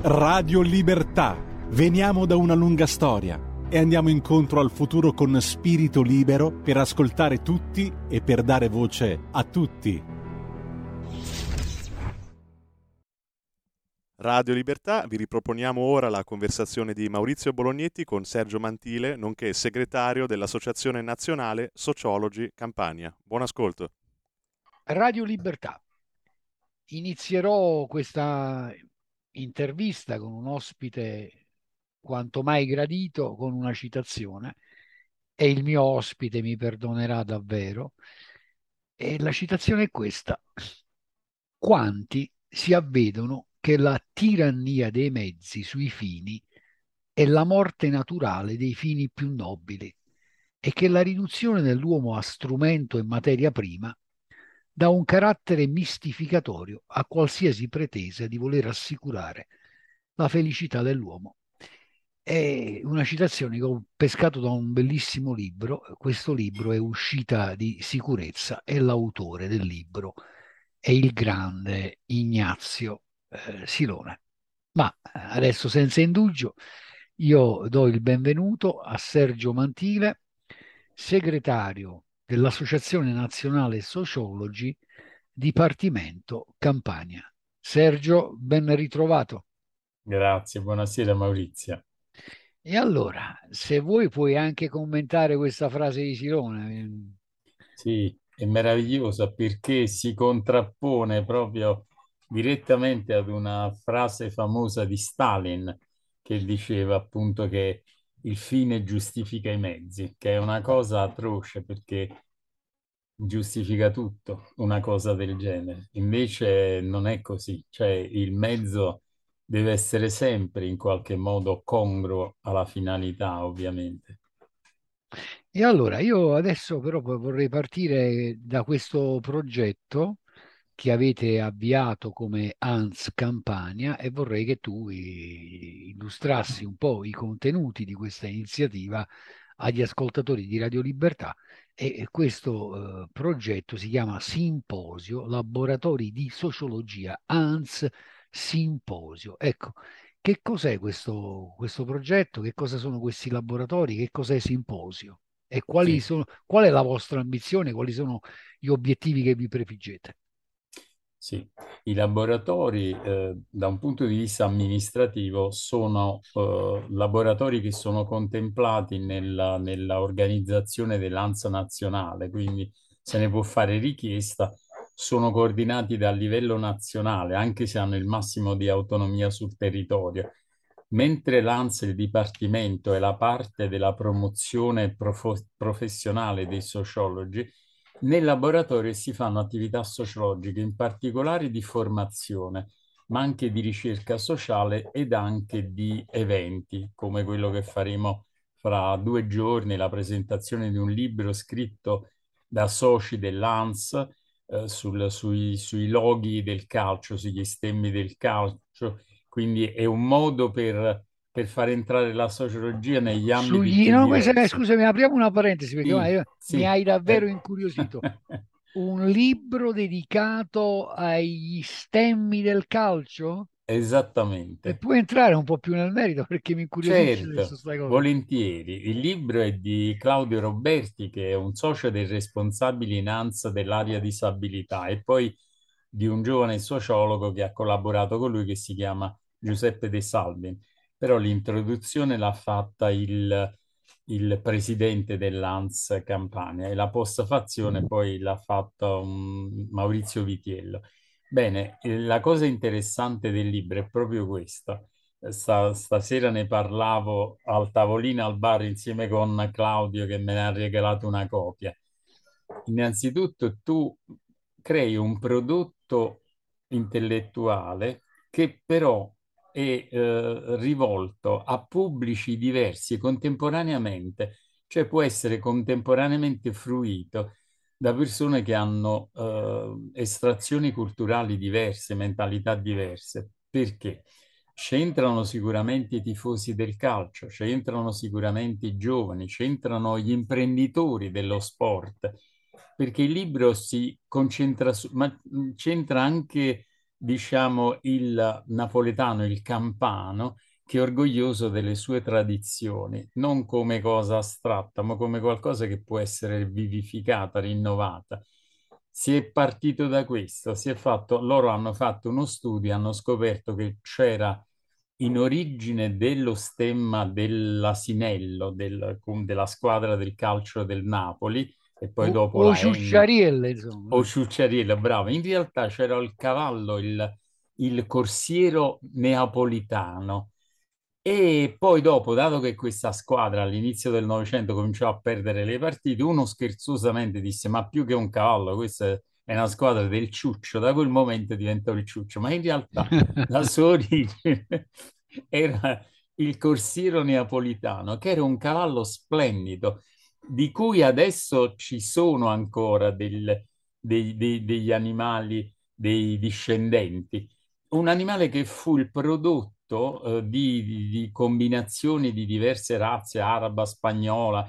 Radio Libertà. Veniamo da una lunga storia e andiamo incontro al futuro con spirito libero per ascoltare tutti e per dare voce a tutti. Radio Libertà, vi riproponiamo ora la conversazione di Maurizio Bolognetti con Sergio Mantile, nonché segretario dell'Associazione Nazionale Sociologi Campania. Buon ascolto. Radio Libertà. Inizierò questa intervista con un ospite quanto mai gradito con una citazione e il mio ospite mi perdonerà davvero. E la citazione è questa. Quanti si avvedono che la tirannia dei mezzi sui fini è la morte naturale dei fini più nobili e che la riduzione dell'uomo a strumento e materia prima dà un carattere mistificatorio a qualsiasi pretesa di voler assicurare la felicità dell'uomo. È una citazione che ho pescato da un bellissimo libro. Questo libro è uscita di sicurezza e l'autore del libro è il grande Ignazio eh, Silone. Ma adesso senza indugio io do il benvenuto a Sergio Mantile, segretario dell'Associazione Nazionale Sociologi, Dipartimento Campania. Sergio, ben ritrovato. Grazie, buonasera Maurizio. E allora, se vuoi puoi anche commentare questa frase di Silone. Sì, è meravigliosa perché si contrappone proprio direttamente ad una frase famosa di Stalin che diceva appunto che il fine giustifica i mezzi, che è una cosa atroce perché giustifica tutto, una cosa del genere. Invece non è così, cioè il mezzo deve essere sempre in qualche modo congruo alla finalità, ovviamente. E allora io adesso però vorrei partire da questo progetto che avete avviato come ANS Campania e vorrei che tu illustrassi un po' i contenuti di questa iniziativa agli ascoltatori di Radio Libertà e questo eh, progetto si chiama Simposio Laboratori di Sociologia ANS Simposio. Ecco, che cos'è questo, questo progetto? Che cosa sono questi laboratori? Che cos'è Simposio? E quali sì. sono, qual è la vostra ambizione? Quali sono gli obiettivi che vi prefiggete? Sì, i laboratori eh, da un punto di vista amministrativo sono eh, laboratori che sono contemplati nella, nella organizzazione dell'ANSA nazionale, quindi se ne può fare richiesta, sono coordinati dal livello nazionale, anche se hanno il massimo di autonomia sul territorio. Mentre l'ANSA, il Dipartimento, è la parte della promozione prof- professionale dei sociologi, nel laboratorio si fanno attività sociologiche, in particolare di formazione, ma anche di ricerca sociale ed anche di eventi, come quello che faremo fra due giorni, la presentazione di un libro scritto da soci dell'ANS eh, sul, sui, sui loghi del calcio, sugli stemmi del calcio. Quindi è un modo per per far entrare la sociologia negli ambiti Sugli, no, questa, scusami, apriamo una parentesi perché sì, io, sì. mi hai davvero eh. incuriosito. Un libro dedicato agli stemmi del calcio? Esattamente. E puoi entrare un po' più nel merito perché mi incuriosisce certo, volentieri. Il libro è di Claudio Roberti, che è un socio dei responsabili in ANSA dell'area disabilità, e poi di un giovane sociologo che ha collaborato con lui che si chiama Giuseppe De Salvin però l'introduzione l'ha fatta il, il presidente dell'ANS Campania e la postfazione poi l'ha fatta un Maurizio Vitiello. Bene, la cosa interessante del libro è proprio questa. Sta, stasera ne parlavo al tavolino al bar insieme con Claudio che me ne ha regalato una copia. Innanzitutto tu crei un prodotto intellettuale che però è eh, rivolto a pubblici diversi contemporaneamente, cioè può essere contemporaneamente fruito da persone che hanno eh, estrazioni culturali diverse, mentalità diverse. Perché? C'entrano sicuramente i tifosi del calcio, c'entrano sicuramente i giovani, c'entrano gli imprenditori dello sport, perché il libro si concentra su, ma c'entra anche diciamo, il napoletano, il campano, che è orgoglioso delle sue tradizioni, non come cosa astratta, ma come qualcosa che può essere vivificata, rinnovata. Si è partito da questo, fatto, loro hanno fatto uno studio, hanno scoperto che c'era in origine dello stemma dell'Asinello, del, della squadra del calcio del Napoli, e poi dopo o Ciucciarielle, insomma. O Ciucciarielle, bravo. In realtà c'era il cavallo, il, il corsiero neapolitano. E poi dopo, dato che questa squadra all'inizio del Novecento cominciò a perdere le partite, uno scherzosamente disse, ma più che un cavallo, questa è una squadra del ciuccio, da quel momento diventò il ciuccio, ma in realtà la sua origine era il corsiero neapolitano, che era un cavallo splendido, di cui adesso ci sono ancora del, dei, dei, degli animali, dei discendenti. Un animale che fu il prodotto eh, di, di, di, combinazioni di diverse razze, araba, spagnola,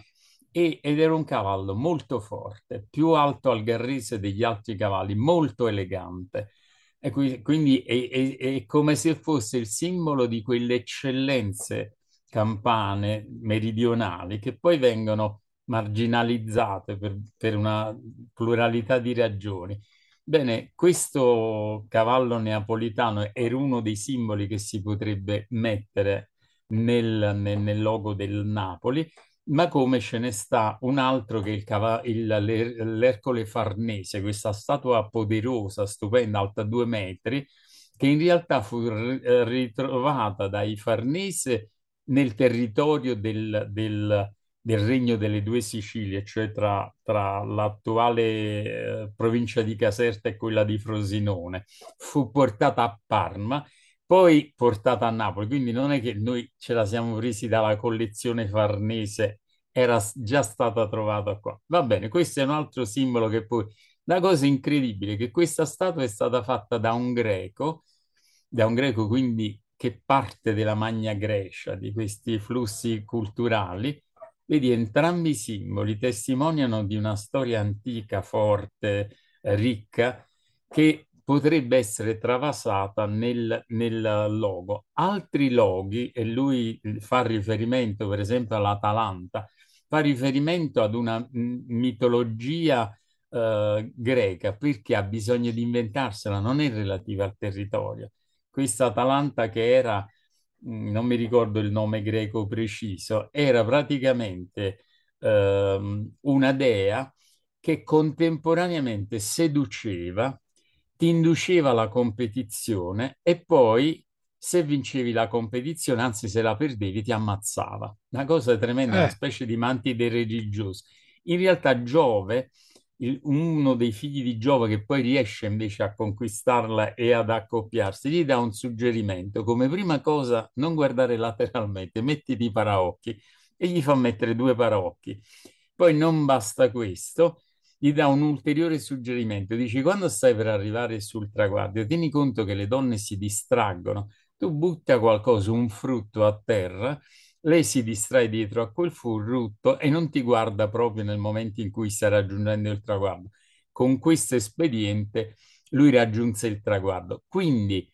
e, ed era un cavallo molto forte, più alto al garrese degli altri cavalli, molto elegante. E quindi è, è, è come se fosse il simbolo di quelle eccellenze campane meridionali che poi vengono marginalizzate per, per una pluralità di ragioni. Bene, questo cavallo neapolitano era uno dei simboli che si potrebbe mettere nel, nel, nel logo del Napoli, ma come ce ne sta un altro che il il, l'Ercole Farnese, questa statua poderosa, stupenda, alta due metri, che in realtà fu ritrovata dai Farnese nel territorio del, del del regno delle due Sicilie, cioè tra, tra l'attuale eh, provincia di Caserta e quella di Frosinone. Fu portata a Parma, poi portata a Napoli, quindi non è che noi ce la siamo presi dalla collezione farnese, era già stata trovata qua. Va bene, questo è un altro simbolo che poi... La cosa incredibile è che questa statua è stata fatta da un greco, da un greco quindi che parte della Magna Grecia, di questi flussi culturali, Vedi, entrambi i simboli testimoniano di una storia antica, forte, ricca, che potrebbe essere travasata nel, nel logo. Altri loghi, e lui fa riferimento per esempio all'Atalanta, fa riferimento ad una mitologia eh, greca perché ha bisogno di inventarsela, non è relativa al territorio. Questa Atalanta che era non mi ricordo il nome greco preciso, era praticamente ehm, una dea che contemporaneamente seduceva, ti induceva alla competizione e poi se vincevi la competizione, anzi se la perdevi, ti ammazzava. Una cosa tremenda, eh. una specie di mantide religioso. In realtà Giove il, uno dei figli di Giove che poi riesce invece a conquistarla e ad accoppiarsi, gli dà un suggerimento. Come prima cosa, non guardare lateralmente, mettiti i paraocchi e gli fa mettere due paraocchi. Poi non basta questo, gli dà un ulteriore suggerimento. Dice, quando stai per arrivare sul traguardo, tieni conto che le donne si distraggono. Tu butta qualcosa, un frutto a terra lei si distrae dietro a quel frutto e non ti guarda proprio nel momento in cui sta raggiungendo il traguardo. Con questo espediente lui raggiunse il traguardo. Quindi,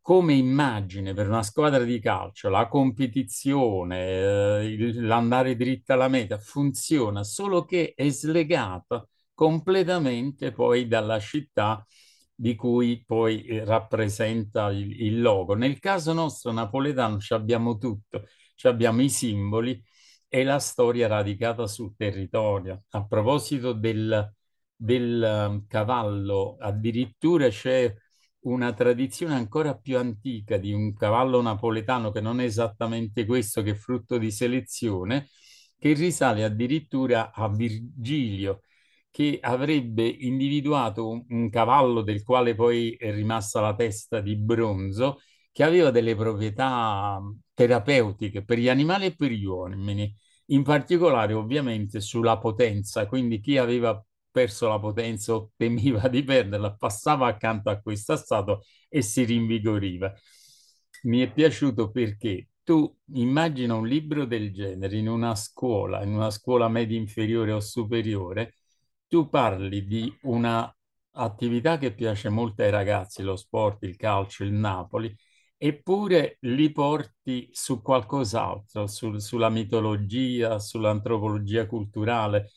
come immagine per una squadra di calcio, la competizione, eh, l'andare dritta alla meta funziona, solo che è slegata completamente poi dalla città di cui poi eh, rappresenta il, il logo. Nel caso nostro napoletano abbiamo tutto abbiamo i simboli e la storia radicata sul territorio. A proposito del, del um, cavallo, addirittura c'è una tradizione ancora più antica di un cavallo napoletano che non è esattamente questo, che è frutto di selezione, che risale addirittura a Virgilio, che avrebbe individuato un, un cavallo del quale poi è rimasta la testa di bronzo che aveva delle proprietà terapeutiche per gli animali e per gli uomini, in particolare ovviamente sulla potenza, quindi chi aveva perso la potenza o temeva di perderla passava accanto a questa statua e si rinvigoriva. Mi è piaciuto perché tu immagina un libro del genere in una scuola, in una scuola media inferiore o superiore, tu parli di una attività che piace molto ai ragazzi, lo sport, il calcio, il Napoli, eppure li porti su qualcos'altro, sul, sulla mitologia, sull'antropologia culturale.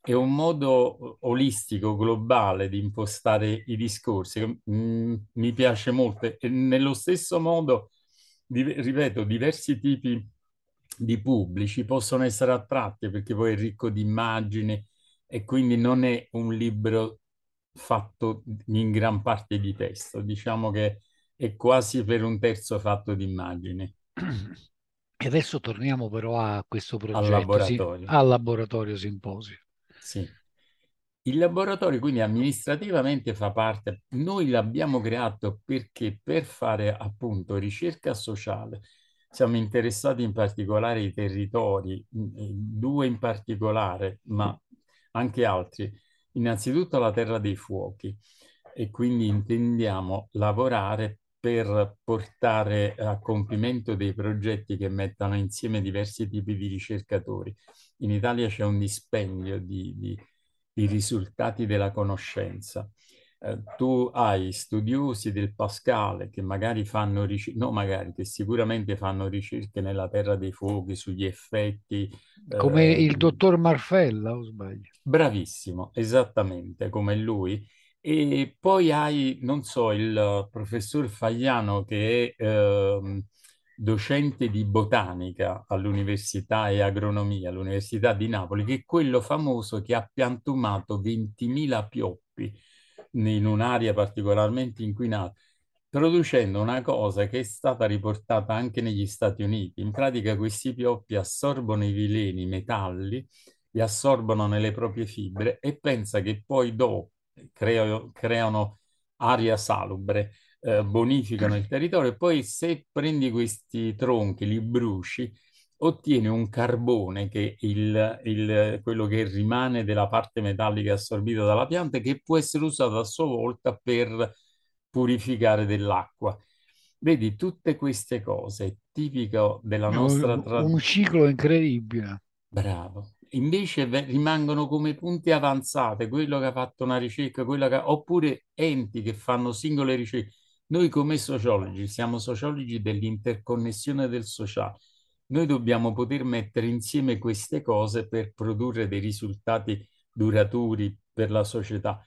È un modo olistico, globale di impostare i discorsi mm, mi piace molto. E nello stesso modo, di, ripeto, diversi tipi di pubblici possono essere attratti perché poi è ricco di immagini e quindi non è un libro fatto in gran parte di testo. Diciamo che è quasi per un terzo fatto di immagini. E adesso torniamo però a questo progetto, al laboratorio. Sì, al laboratorio simposio. Sì. Il laboratorio quindi amministrativamente fa parte, noi l'abbiamo creato perché per fare appunto ricerca sociale siamo interessati in particolare ai territori, due in particolare, ma anche altri. Innanzitutto la Terra dei Fuochi e quindi intendiamo lavorare per portare a compimento dei progetti che mettano insieme diversi tipi di ricercatori. In Italia c'è un dispendio di, di, di risultati della conoscenza. Eh, tu hai studiosi del Pascale che magari fanno ricerche, no magari, che sicuramente fanno ricerche nella Terra dei Fuochi sugli effetti. Come eh, il dottor Marfella, o sbaglio? Bravissimo, esattamente come lui e poi hai, non so, il professor Fagliano che è eh, docente di botanica all'università e agronomia all'Università di Napoli, che è quello famoso che ha piantumato 20.000 pioppi in un'area particolarmente inquinata, producendo una cosa che è stata riportata anche negli Stati Uniti. In pratica questi pioppi assorbono i veleni, i metalli, li assorbono nelle proprie fibre e pensa che poi dopo creo, creano aria salubre, eh, bonificano il territorio e poi se prendi questi tronchi, li bruci, ottieni un carbone che è il, il, quello che rimane della parte metallica assorbita dalla pianta che può essere usato a sua volta per purificare dell'acqua. Vedi, tutte queste cose, tipico della nostra tradizione. Un ciclo incredibile. Bravo invece rimangono come punti avanzate, quello che ha fatto una ricerca, che... oppure enti che fanno singole ricerche. Noi come sociologi siamo sociologi dell'interconnessione del sociale. Noi dobbiamo poter mettere insieme queste cose per produrre dei risultati duraturi per la società.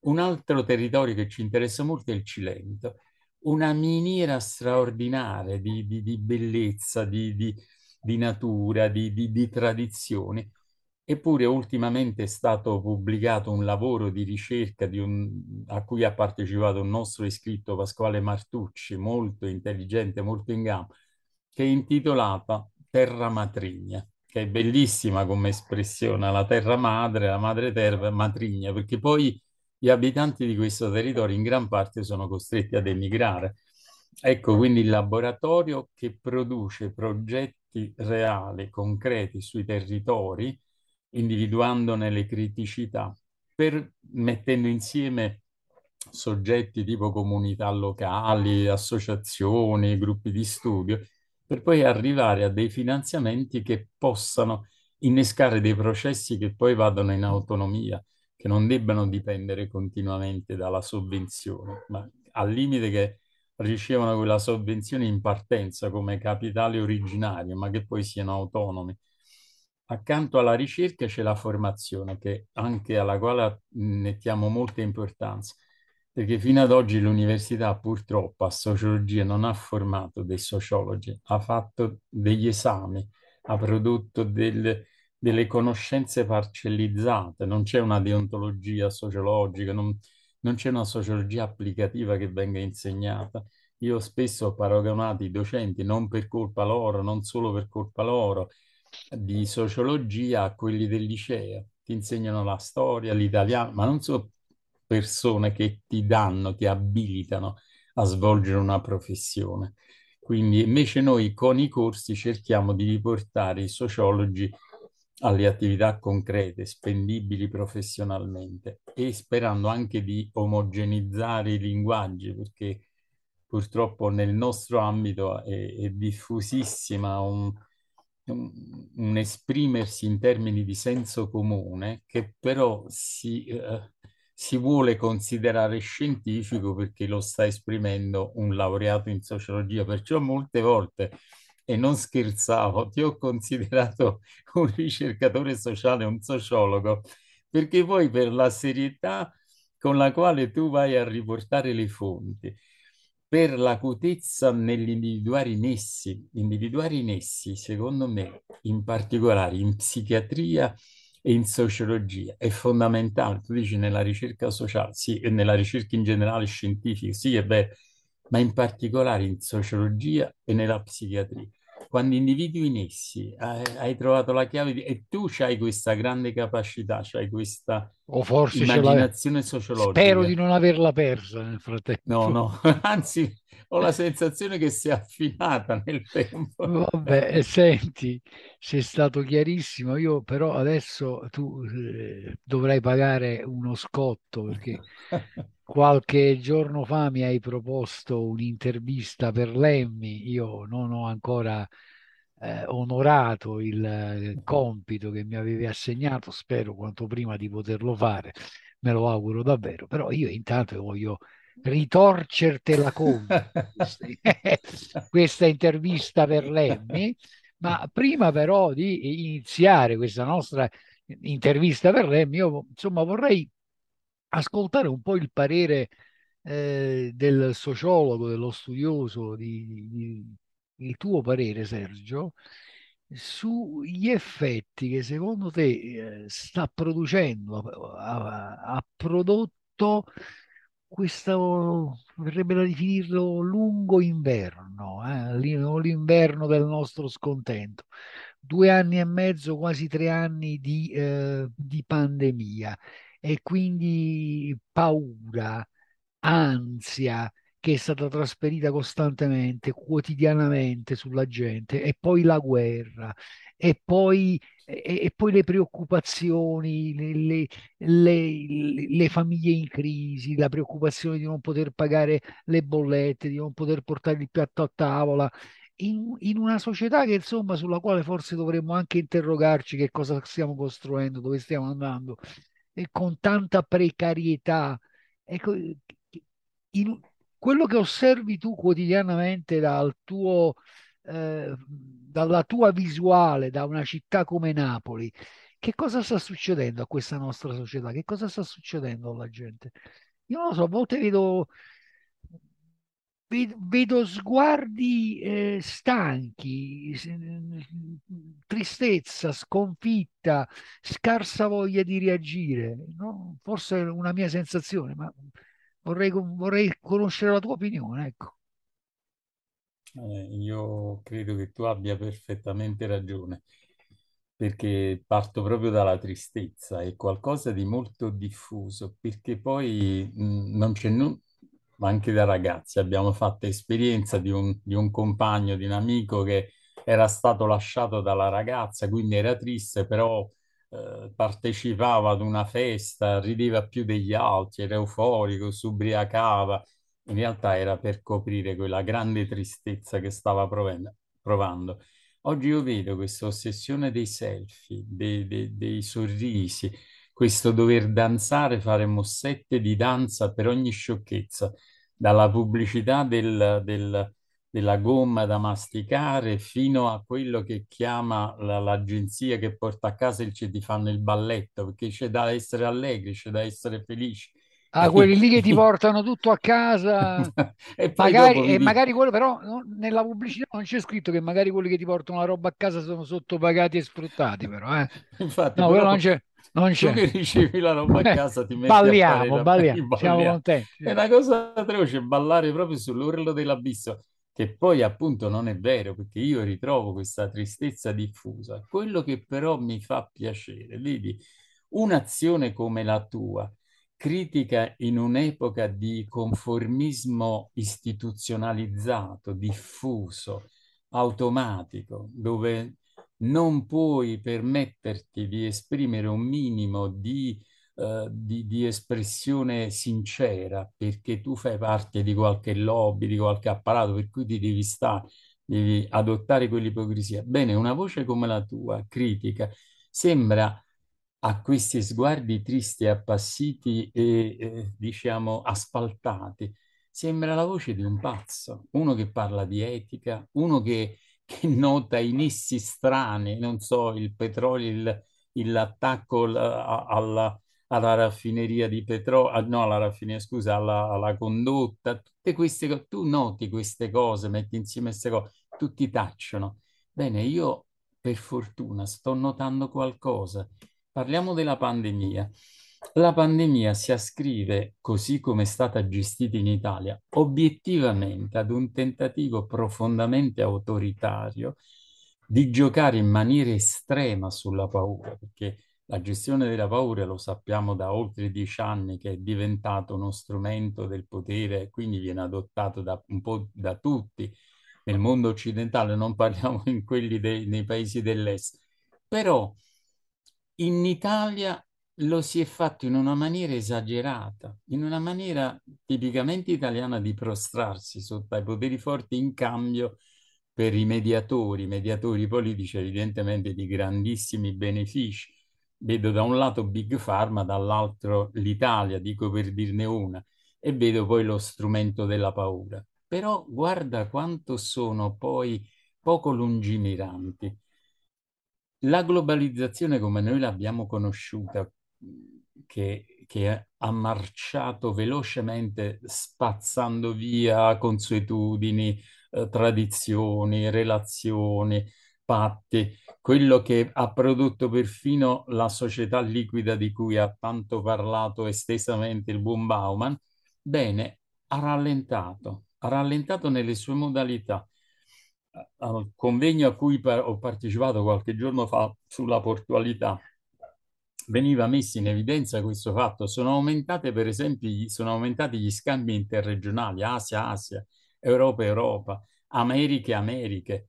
Un altro territorio che ci interessa molto è il Cilento, una miniera straordinaria di, di, di bellezza, di, di natura, di tradizioni Eppure ultimamente è stato pubblicato un lavoro di ricerca di un, a cui ha partecipato un nostro iscritto Pasquale Martucci, molto intelligente, molto in gamba, che è intitolata Terra Matrigna, che è bellissima come espressione, la terra madre, la madre terra matrigna, perché poi gli abitanti di questo territorio in gran parte sono costretti ad emigrare. Ecco quindi il laboratorio che produce progetti reali, concreti sui territori, individuandone le criticità, per mettendo insieme soggetti tipo comunità locali, associazioni, gruppi di studio, per poi arrivare a dei finanziamenti che possano innescare dei processi che poi vadano in autonomia, che non debbano dipendere continuamente dalla sovvenzione, ma al limite che ricevono quella sovvenzione in partenza come capitale originario, ma che poi siano autonomi. Accanto alla ricerca c'è la formazione, che anche alla quale mettiamo molta importanza, perché fino ad oggi l'università purtroppo a sociologia non ha formato dei sociologi, ha fatto degli esami, ha prodotto del, delle conoscenze parcellizzate, non c'è una deontologia sociologica, non, non c'è una sociologia applicativa che venga insegnata. Io spesso ho paragonato i docenti, non per colpa loro, non solo per colpa loro, di sociologia a quelli del liceo, ti insegnano la storia, l'italiano, ma non sono persone che ti danno, ti abilitano a svolgere una professione. Quindi invece noi con i corsi cerchiamo di riportare i sociologi alle attività concrete, spendibili professionalmente e sperando anche di omogenizzare i linguaggi, perché purtroppo nel nostro ambito è, è diffusissima un, un, esprimersi in termini di senso comune che però si, eh, si vuole considerare scientifico perché lo sta esprimendo un laureato in sociologia. Perciò molte volte, e non scherzavo, ti ho considerato un ricercatore sociale, un sociologo, perché poi per la serietà con la quale tu vai a riportare le fonti, per l'acutezza nell'individuare i nessi, individuare i nessi, secondo me, in particolare in psichiatria e in sociologia, è fondamentale. Tu dici nella ricerca sociale, sì, e nella ricerca in generale scientifica, sì, è vero, ma in particolare in sociologia e nella psichiatria quando individui in essi hai, hai trovato la chiave di, e tu hai questa grande capacità, hai questa o forse immaginazione sociologica. Spero di non averla persa nel frattempo. No, no, anzi ho la sensazione che sia affinata nel tempo. Vabbè, senti, sei stato chiarissimo, io però adesso tu eh, dovrai pagare uno scotto perché qualche giorno fa mi hai proposto un'intervista per Lemmy, io non ho ancora eh, onorato il eh, compito che mi avevi assegnato, spero quanto prima di poterlo fare, me lo auguro davvero, però io intanto voglio ritorcertela con questa intervista per Lemmy, ma prima però di iniziare questa nostra intervista per Lemmy, io insomma vorrei ascoltare un po' il parere eh, del sociologo, dello studioso, di, di, il tuo parere, Sergio, sugli effetti che secondo te eh, sta producendo, ha, ha prodotto questo, verrebbe da definirlo lungo inverno, eh? l'inverno del nostro scontento. Due anni e mezzo, quasi tre anni di, eh, di pandemia e quindi paura, ansia che è stata trasferita costantemente, quotidianamente sulla gente, e poi la guerra, e poi, e, e poi le preoccupazioni, le, le, le, famiglie in crisi, la preoccupazione di non poter pagare le bollette, di non poter portare il piatto a tavola. In, in una società che insomma sulla quale forse dovremmo anche interrogarci che cosa stiamo costruendo, dove stiamo andando e con tanta precarietà. Ecco, in, quello che osservi tu quotidianamente dal tuo, eh, dalla tua visuale, da una città come Napoli, che cosa sta succedendo a questa nostra società? Che cosa sta succedendo alla gente? Io non lo so, a volte vedo, vedo, sguardi eh, stanchi, tristezza, sconfitta, scarsa voglia di reagire. No? Forse è una mia sensazione, ma vorrei, vorrei conoscere la tua opinione. Ecco. Eh, io credo che tu abbia perfettamente ragione, perché parto proprio dalla tristezza, è qualcosa di molto diffuso, perché poi mh, non c'è nulla, ma anche da ragazzi abbiamo fatto esperienza di un, di un compagno, di un amico che era stato lasciato dalla ragazza, quindi era triste, però eh, partecipava ad una festa, rideva più degli altri, era euforico, si ubriacava. In realtà era per coprire quella grande tristezza che stava provando. Oggi io vedo questa ossessione dei selfie, dei, dei, dei sorrisi, questo dover danzare, fare mossette di danza per ogni sciocchezza, dalla pubblicità del, del della gomma da masticare fino a quello che chiama la, l'agenzia che porta a casa il ti fanno il balletto, perché c'è da essere allegri, c'è da essere felici. Ah, quelli lì che ti portano tutto a casa e, magari, e magari quello però no, nella pubblicità non c'è scritto che magari quelli che ti portano la roba a casa sono sottopagati e sfruttati però eh. infatti no, quello non c'è non c'è. Che ricevi la roba a casa ti metti balliamo, a balliamo, siamo contenti. È una cosa atroce ballare proprio sull'orlo dell'abisso che poi appunto non è vero perché io ritrovo questa tristezza diffusa. Quello che però mi fa piacere, vedi, un'azione come la tua, critica in un'epoca di conformismo istituzionalizzato, diffuso, automatico, dove non puoi permetterti di esprimere un minimo di eh, di, di, espressione sincera, perché tu fai parte di qualche lobby, di qualche apparato, per cui ti devi stare, devi adottare quell'ipocrisia. Bene, una voce come la tua, critica, sembra a questi sguardi tristi appassiti e, eh, diciamo, asfaltati. Sembra la voce di un pazzo, uno che parla di etica, uno che, che nota i nessi strani, non so, il petrolio, l'attacco alla, alla, raffineria di petrolio, no, alla raffineria, scusa, alla, alla condotta, tutte queste cose, tu noti queste cose, metti insieme queste cose, tutti tacciono. Bene, io per fortuna sto notando qualcosa. Parliamo della pandemia. La pandemia si ascrive, così come è stata gestita in Italia, obiettivamente ad un tentativo profondamente autoritario di giocare in maniera estrema sulla paura, perché la gestione della paura lo sappiamo da oltre dieci anni che è diventato uno strumento del potere, quindi viene adottato da, un po' da tutti nel mondo occidentale, non parliamo in quelli dei, nei paesi dell'est, però in Italia lo si è fatto in una maniera esagerata, in una maniera tipicamente italiana di prostrarsi sotto ai poteri forti in cambio per i mediatori, mediatori politici evidentemente di grandissimi benefici. Vedo da un lato Big Pharma, dall'altro l'Italia, dico per dirne una, e vedo poi lo strumento della paura. Però guarda quanto sono poi poco lungimiranti. La globalizzazione come noi l'abbiamo conosciuta, che, che, ha marciato velocemente spazzando via consuetudini, eh, tradizioni, relazioni, patti, quello che ha prodotto perfino la società liquida di cui ha tanto parlato estesamente il buon Bauman, bene, ha rallentato, ha rallentato nelle sue modalità. Al convegno a cui ho partecipato qualche giorno fa sulla portualità, veniva messo in evidenza questo fatto. Sono aumentate, per esempio, sono aumentati gli scambi interregionali, Asia-Asia, Europa-Europa, Americhe-Americhe.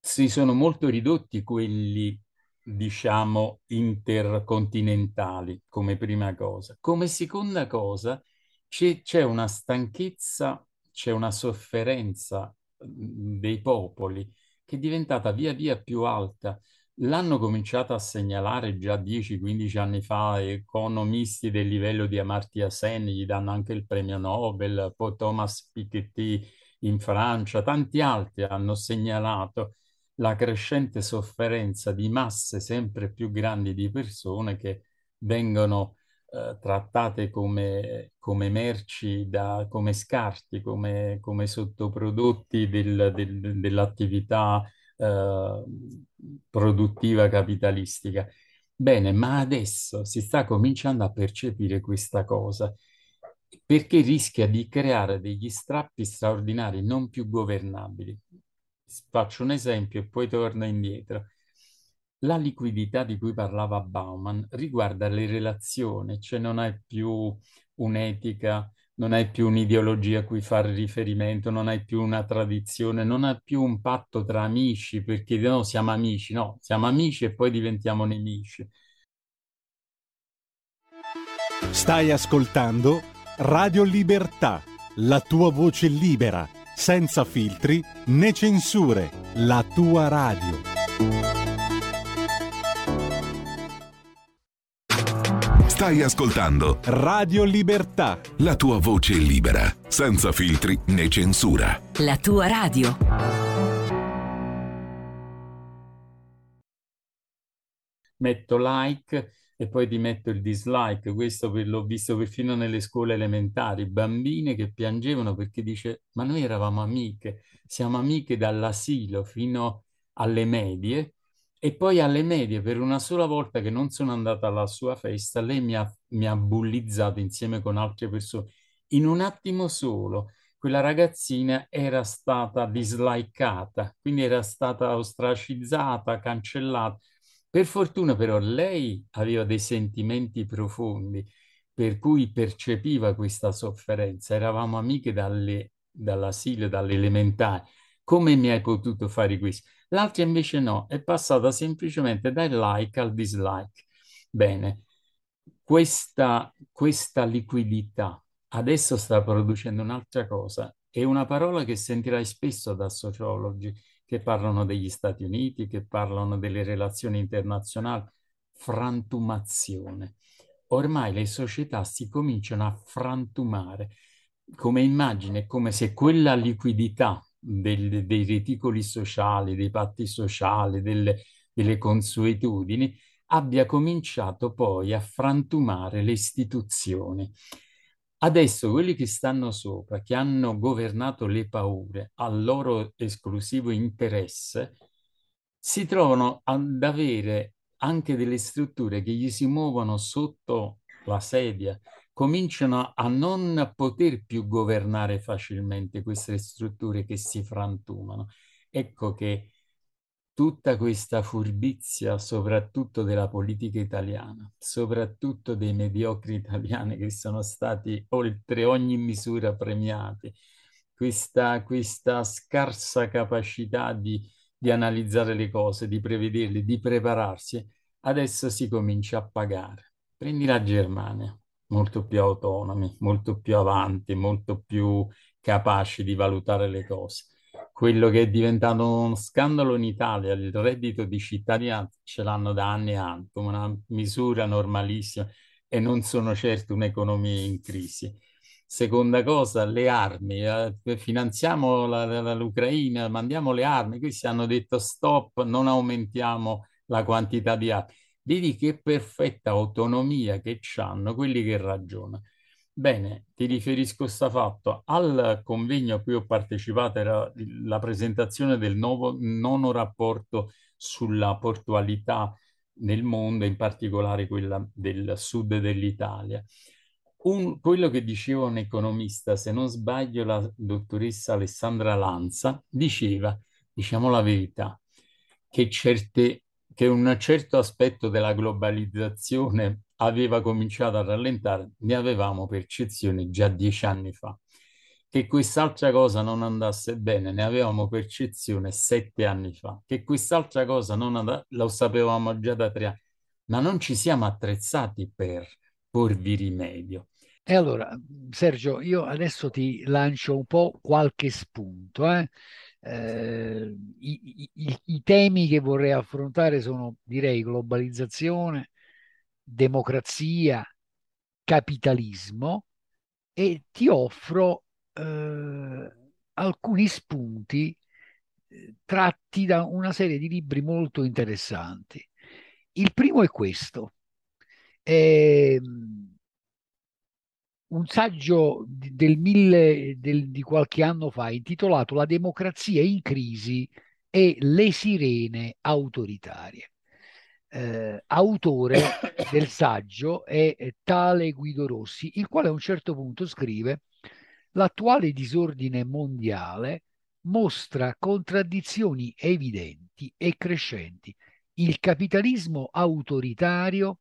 Si sono molto ridotti quelli, diciamo, intercontinentali, come prima cosa. Come seconda cosa, c'è, c'è una stanchezza, c'è una sofferenza dei popoli che è diventata via via più alta. L'hanno cominciato a segnalare già 10-15 anni fa economisti del livello di Amartya Sen, gli danno anche il premio Nobel, poi Thomas Piketty in Francia, tanti altri hanno segnalato la crescente sofferenza di masse sempre più grandi di persone che vengono eh, trattate come, come merci, da, come scarti, come, come sottoprodotti del, del, dell'attività eh, produttiva capitalistica. Bene, ma adesso si sta cominciando a percepire questa cosa perché rischia di creare degli strappi straordinari non più governabili. Faccio un esempio e poi torno indietro. La liquidità di cui parlava Bauman riguarda le relazioni, cioè non hai più un'etica, non hai più un'ideologia a cui fare riferimento, non hai più una tradizione, non hai più un patto tra amici, perché no, siamo amici, no, siamo amici e poi diventiamo nemici. Stai ascoltando Radio Libertà, la tua voce libera, senza filtri né censure, la tua radio. Stai ascoltando Radio Libertà. La tua voce libera, senza filtri né censura. La tua radio. Metto like e poi ti metto il dislike. Questo l'ho visto perfino nelle scuole elementari. Bambine che piangevano perché dice: Ma noi eravamo amiche, siamo amiche dall'asilo fino alle medie e poi alle medie, per una sola volta che non sono andata alla sua festa, lei mi ha, mi ha bullizzato insieme con altre persone. In un attimo solo, quella ragazzina era stata dislikata, quindi era stata ostracizzata, cancellata. Per fortuna però lei aveva dei sentimenti profondi, per cui percepiva questa sofferenza. Eravamo amiche dalle, dall'asilo, dalle elementari. Come mi hai potuto fare questo? L'altra invece no, è passata semplicemente dal like al dislike. Bene, questa, questa liquidità adesso sta producendo un'altra cosa, è una parola che sentirai spesso da sociologi che parlano degli Stati Uniti, che parlano delle relazioni internazionali, frantumazione. Ormai le società si cominciano a frantumare come immagine, come se quella liquidità del, dei reticoli sociali, dei patti sociali, delle, delle consuetudini, abbia cominciato poi a frantumare le istituzioni. Adesso quelli che stanno sopra, che hanno governato le paure al loro esclusivo interesse, si trovano ad avere anche delle strutture che gli si muovono sotto la sedia, cominciano a non poter più governare facilmente queste strutture che si frantumano. Ecco che tutta questa furbizia, soprattutto della politica italiana, soprattutto dei mediocri italiani che sono stati oltre ogni misura premiati, questa, questa scarsa capacità di, di analizzare le cose, di prevederle, di prepararsi, adesso si comincia a pagare. Prendi la Germania, molto più autonomi, molto più avanti, molto più capaci di valutare le cose quello che è diventato uno scandalo in Italia, il reddito di cittadinanza, ce l'hanno da anni e anni come una misura normalissima e non sono certo un'economia in crisi. Seconda cosa, le armi, eh, finanziamo la, la, l'Ucraina, mandiamo le armi, questi hanno detto stop, non aumentiamo la quantità di armi. Vedi che perfetta autonomia che hanno quelli che ragionano. Bene, ti riferisco questo fatto. Al convegno a cui ho partecipato era la presentazione del nuovo nono rapporto sulla portualità nel mondo, in particolare quella del sud dell'Italia. Un, quello che diceva un economista, se non sbaglio la dottoressa Alessandra Lanza, diceva, diciamo la verità, che, certe, che un certo aspetto della globalizzazione aveva cominciato a rallentare, ne avevamo percezione già dieci anni fa. Che quest'altra cosa non andasse bene, ne avevamo percezione sette anni fa. Che quest'altra cosa non andasse, lo sapevamo già da tre anni, ma non ci siamo attrezzati per porvi rimedio. E allora, Sergio, io adesso ti lancio un po' qualche spunto. Eh? Eh, i, i, i, temi che vorrei affrontare sono, direi, globalizzazione, democrazia, capitalismo e ti offro eh, alcuni spunti eh, tratti da una serie di libri molto interessanti. Il primo è questo. È, un saggio del mille, del, di qualche anno fa intitolato La democrazia in crisi e le sirene autoritarie eh, autore del saggio è tale Guido Rossi, il quale a un certo punto scrive l'attuale disordine mondiale mostra contraddizioni evidenti e crescenti. Il capitalismo autoritario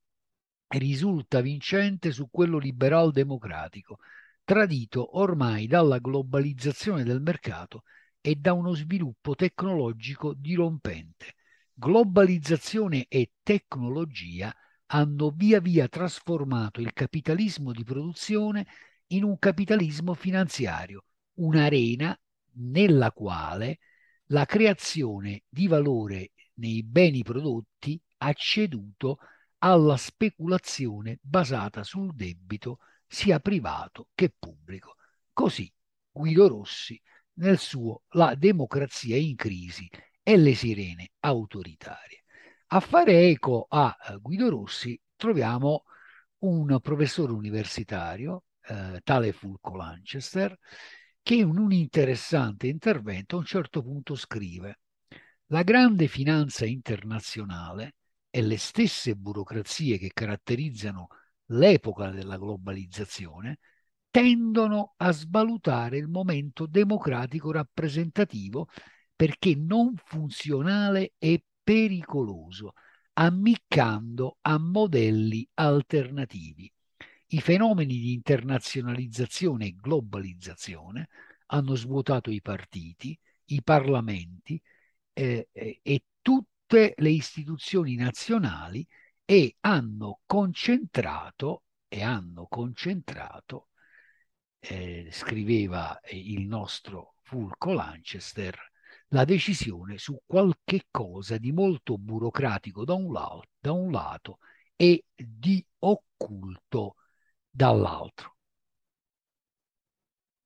risulta vincente su quello liberal democratico, tradito ormai dalla globalizzazione del mercato e da uno sviluppo tecnologico dirompente. Globalizzazione e tecnologia hanno via via trasformato il capitalismo di produzione in un capitalismo finanziario, un'arena nella quale la creazione di valore nei beni prodotti ha ceduto alla speculazione basata sul debito sia privato che pubblico. Così Guido Rossi nel suo La democrazia in crisi e le sirene autoritarie. A fare eco a eh, Guido Rossi troviamo un professore universitario, eh, tale Fulco Lanchester, che in un interessante intervento a un certo punto scrive la grande finanza internazionale e le stesse burocrazie che caratterizzano l'epoca della globalizzazione tendono a svalutare il momento democratico rappresentativo perché non funzionale e pericoloso, ammiccando a modelli alternativi. I fenomeni di internazionalizzazione e globalizzazione hanno svuotato i partiti, i parlamenti eh, eh, e tutte le istituzioni nazionali e hanno concentrato, e hanno concentrato eh, scriveva il nostro Fulco Lanchester, la decisione su qualche cosa di molto burocratico da un, lato, da un lato e di occulto dall'altro.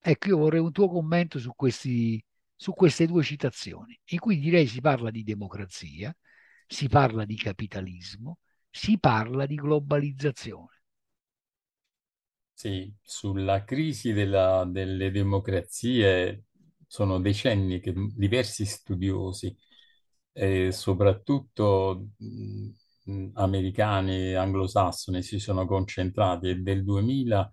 Ecco, io vorrei un tuo commento su, questi, su queste due citazioni, in cui direi si parla di democrazia, si parla di capitalismo, si parla di globalizzazione. Sì, sulla crisi della, delle democrazie sono decenni che diversi studiosi, eh, soprattutto mh, americani, anglosassoni, si sono concentrati e del 2000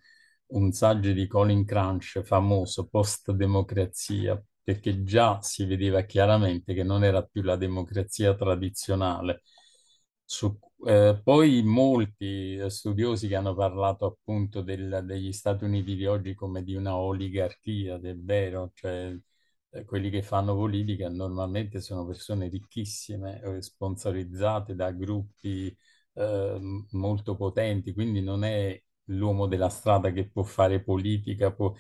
un saggio di Colin Crunch famoso, Post-democrazia, perché già si vedeva chiaramente che non era più la democrazia tradizionale. Su, eh, poi molti studiosi che hanno parlato appunto del, degli Stati Uniti di oggi come di una oligarchia, del vero, cioè eh, quelli che fanno politica normalmente sono persone ricchissime, eh, sponsorizzate da gruppi eh, molto potenti, quindi non è l'uomo della strada che può fare politica. Può...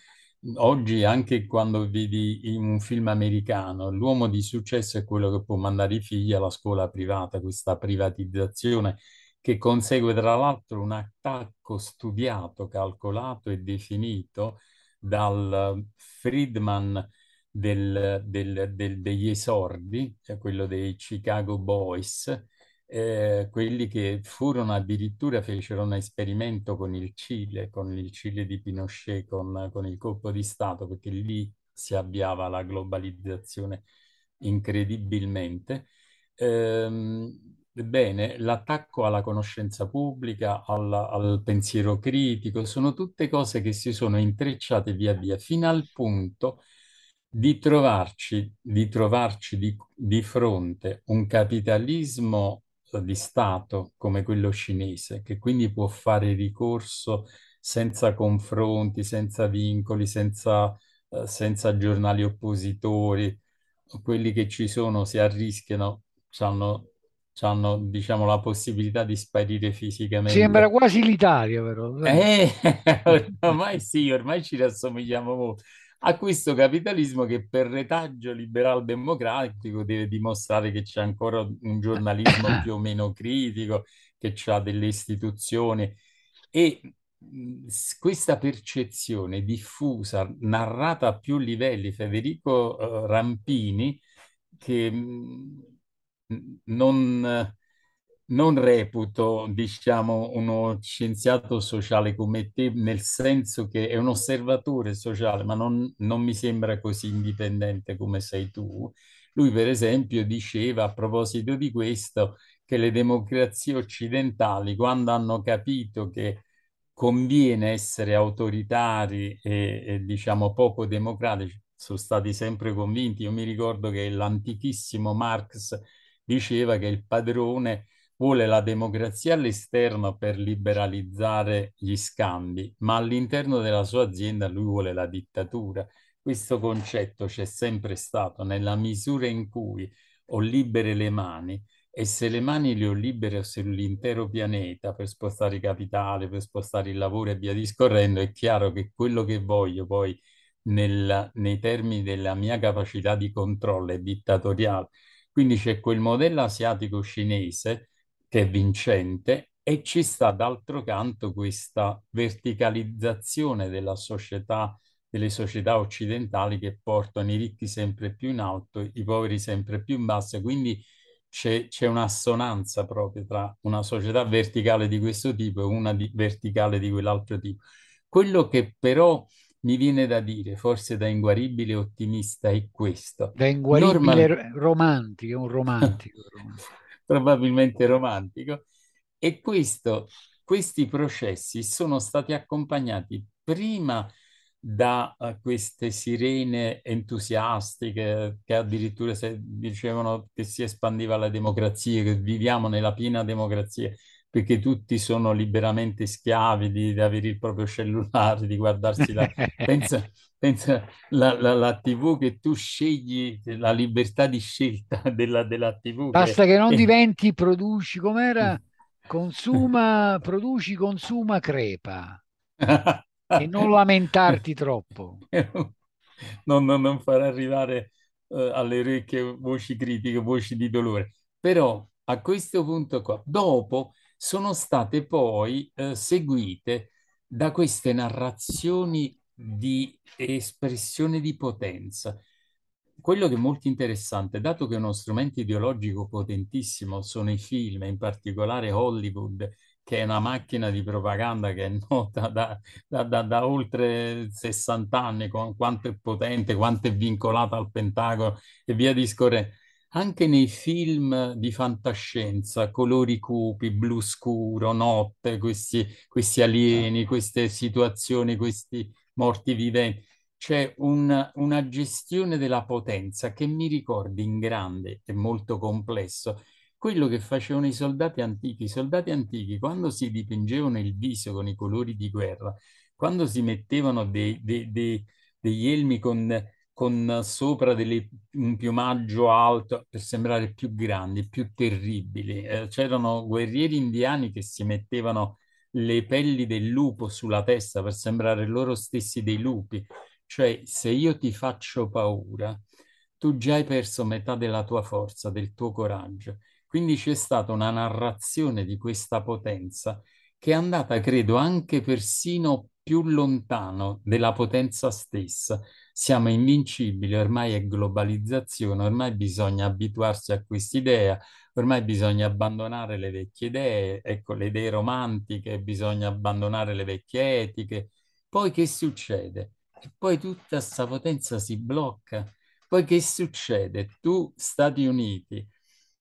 Oggi, anche quando vedi in un film americano, l'uomo di successo è quello che può mandare i figli alla scuola privata, questa privatizzazione che consegue tra l'altro un attacco studiato, calcolato e definito dal Friedman del, del, del, degli esordi, cioè quello dei Chicago Boys, eh, quelli che furono addirittura, fecero un esperimento con il Cile, con il Cile di Pinochet, con, con il colpo di Stato, perché lì si avviava la globalizzazione incredibilmente. Ehm, bene, l'attacco alla conoscenza pubblica, alla, al pensiero critico, sono tutte cose che si sono intrecciate via via fino al punto di trovarci, di, trovarci di, di fronte un capitalismo di Stato come quello cinese, che quindi può fare ricorso senza confronti, senza vincoli, senza, eh, senza giornali oppositori, quelli che ci sono si arrischiano, hanno, hanno diciamo, la possibilità di sparire fisicamente. Sembra quasi l'Italia, però. Eh, ormai sì, ormai ci rassomigliamo molto a questo capitalismo che per retaggio liberal-democratico deve dimostrare che c'è ancora un giornalismo più o meno critico, che ha delle istituzioni. E questa percezione diffusa, narrata a più livelli, Federico uh, Rampini, che mh, non non reputo, diciamo, uno scienziato sociale come te, nel senso che è un osservatore sociale, ma non, non mi sembra così indipendente come sei tu. Lui, per esempio, diceva a proposito di questo che le democrazie occidentali, quando hanno capito che conviene essere autoritari e, e diciamo poco democratici, sono stati sempre convinti. Io mi ricordo che l'antichissimo Marx diceva che il padrone vuole la democrazia all'esterno per liberalizzare gli scambi, ma all'interno della sua azienda lui vuole la dittatura. Questo concetto c'è sempre stato nella misura in cui ho libere le mani e se le mani le ho libere sull'intero pianeta per spostare i capitali, per spostare il lavoro e via discorrendo, è chiaro che quello che voglio poi nel, nei termini della mia capacità di controllo è dittatoriale. Quindi c'è quel modello asiatico cinese che è vincente e ci sta d'altro canto questa verticalizzazione della società, delle società occidentali che portano i ricchi sempre più in alto, i poveri sempre più in basso, quindi c'è, c'è un'assonanza proprio tra una società verticale di questo tipo e una di, verticale di quell'altro tipo. Quello che però mi viene da dire, forse da inguaribile ottimista, è questo. Da inguaribile Normal... romantico, un romantico. probabilmente romantico. E questo, questi processi sono stati accompagnati prima da uh, queste sirene entusiastiche che addirittura dicevano che si espandiva la democrazia, che viviamo nella piena democrazia, perché tutti sono liberamente schiavi di, di avere il proprio cellulare, di guardarsi la... pensa, pensa la, la, la, TV che tu scegli, la libertà di scelta della, della TV. Basta che, che non diventi, produci, com'era? Consuma, produci, consuma, crepa. e non lamentarti troppo. non, non, non far arrivare eh, alle orecchie voci critiche, voci di dolore. Però a questo punto qua, dopo sono state poi eh, seguite da queste narrazioni di espressione di potenza. Quello che è molto interessante, dato che uno strumento ideologico potentissimo sono i film, in particolare Hollywood, che è una macchina di propaganda che è nota da, da, da, da oltre 60 anni, con quanto è potente, quanto è vincolata al Pentagono e via discorrendo. Anche nei film di fantascienza, colori cupi, blu scuro, notte, questi, questi alieni, queste situazioni, questi morti viventi, c'è un, una gestione della potenza che mi ricordi in grande e molto complesso. Quello che facevano i soldati antichi. I soldati antichi, quando si dipingevano il viso con i colori di guerra, quando si mettevano dei, dei, dei, degli elmi con, con sopra delle, un piumaggio alto per sembrare più grandi, più terribili, eh, c'erano guerrieri indiani che si mettevano le pelli del lupo sulla testa per sembrare loro stessi dei lupi. Cioè, se io ti faccio paura, tu già hai perso metà della tua forza, del tuo coraggio. Quindi c'è stata una narrazione di questa potenza che è andata, credo, anche persino più lontano della potenza stessa. Siamo invincibili, ormai è globalizzazione, ormai bisogna abituarsi a quest'idea, ormai bisogna abbandonare le vecchie idee, ecco, le idee romantiche, bisogna abbandonare le vecchie etiche. Poi che succede? E poi tutta questa potenza si blocca. Poi che succede? Tu, Stati Uniti,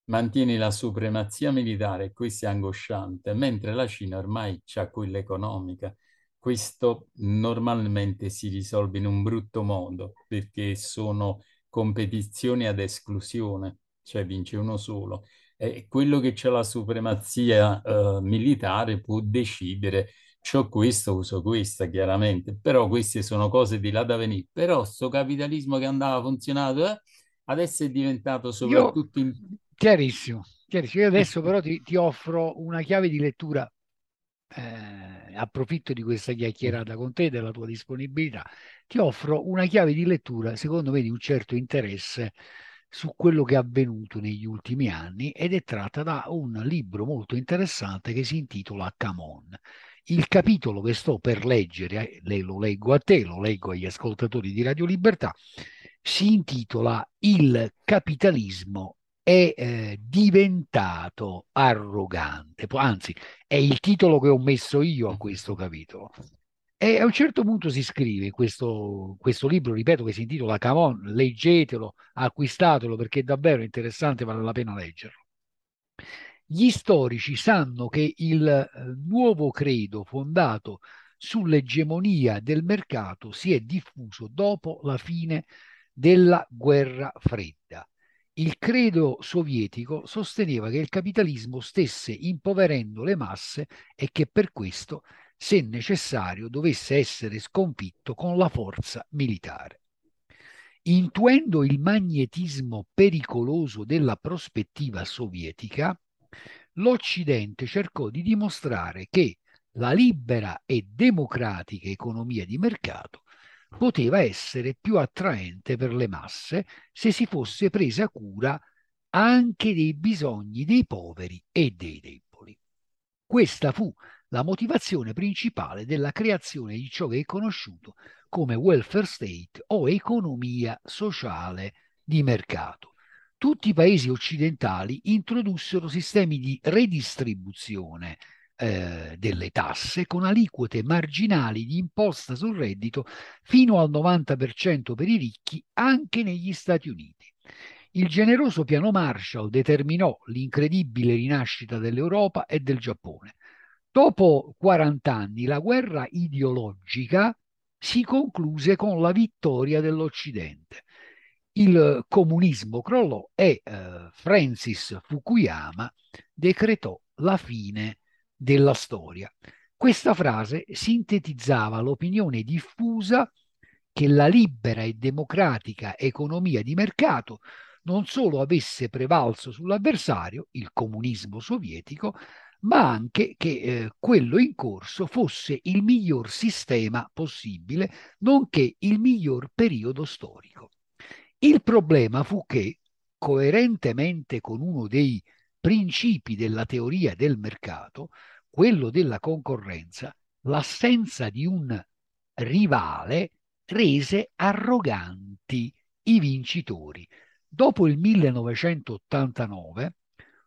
mantieni la supremazia militare, questo è angosciante, mentre la Cina ormai ha quella economica. Questo normalmente si risolve in un brutto modo perché sono competizioni ad esclusione, cioè vince uno solo. E quello che ha la supremazia eh, militare può decidere c'ho questo, uso questa, chiaramente, però queste sono cose di là da venire. Però sto capitalismo che andava funzionato, eh, adesso è diventato soprattutto... Io... In Chiarissimo, chiarissimo. Io adesso però ti, ti offro una chiave di lettura, eh, approfitto di questa chiacchierata con te, della tua disponibilità, ti offro una chiave di lettura, secondo me, di un certo interesse su quello che è avvenuto negli ultimi anni ed è tratta da un libro molto interessante che si intitola Come On. Il capitolo che sto per leggere, eh, lo leggo a te, lo leggo agli ascoltatori di Radio Libertà, si intitola Il capitalismo è eh, diventato arrogante, anzi è il titolo che ho messo io a questo capitolo. E a un certo punto si scrive questo, questo libro, ripeto, che si intitola Camon, leggetelo, acquistatelo perché è davvero interessante, vale la pena leggerlo. Gli storici sanno che il eh, nuovo credo fondato sull'egemonia del mercato si è diffuso dopo la fine della guerra fredda il credo sovietico sosteneva che il capitalismo stesse impoverendo le masse e che per questo, se necessario, dovesse essere sconfitto con la forza militare. Intuendo il magnetismo pericoloso della prospettiva sovietica, l'Occidente cercò di dimostrare che la libera e democratica economia di mercato poteva essere più attraente per le masse se si fosse presa cura anche dei bisogni dei poveri e dei deboli. Questa fu la motivazione principale della creazione di ciò che è conosciuto come welfare state o economia sociale di mercato. Tutti i paesi occidentali introdussero sistemi di redistribuzione eh, delle tasse con aliquote marginali di imposta sul reddito fino al 90% per i ricchi anche negli Stati Uniti. Il generoso piano Marshall determinò l'incredibile rinascita dell'Europa e del Giappone. Dopo 40 anni la guerra ideologica si concluse con la vittoria dell'Occidente. Il comunismo crollò e eh, Francis Fukuyama decretò la fine della storia. Questa frase sintetizzava l'opinione diffusa che la libera e democratica economia di mercato non solo avesse prevalso sull'avversario, il comunismo sovietico, ma anche che eh, quello in corso fosse il miglior sistema possibile, nonché il miglior periodo storico. Il problema fu che, coerentemente con uno dei principi della teoria del mercato, quello della concorrenza, l'assenza di un rivale rese arroganti i vincitori. Dopo il 1989,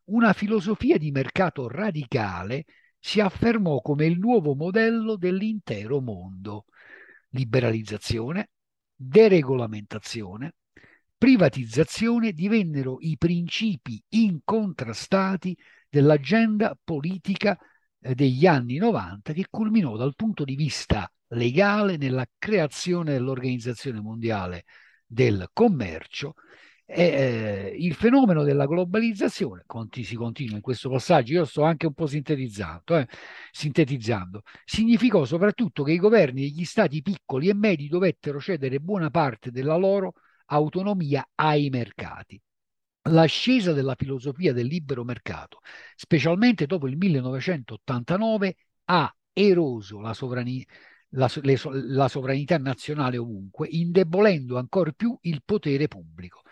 una filosofia di mercato radicale si affermò come il nuovo modello dell'intero mondo. Liberalizzazione, deregolamentazione, privatizzazione divennero i principi incontrastati dell'agenda politica eh, degli anni 90 che culminò dal punto di vista legale nella creazione dell'Organizzazione Mondiale del Commercio. E, eh, il fenomeno della globalizzazione, conti, si continua in questo passaggio, io sto anche un po' eh, sintetizzando, significò soprattutto che i governi degli stati piccoli e medi dovettero cedere buona parte della loro autonomia ai mercati. L'ascesa della filosofia del libero mercato, specialmente dopo il 1989, ha eroso la sovranità la, le, la, sovranità nazionale ovunque, indebolendo ancora più il potere pubblico.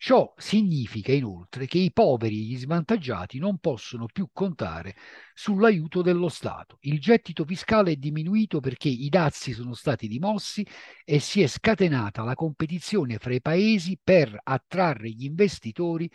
Ciò significa inoltre che i poveri e gli svantaggiati non possono più contare sull'aiuto dello Stato. Il gettito fiscale è diminuito perché i dazi sono stati dimossi e si è scatenata la competizione fra i paesi per attrarre gli investitori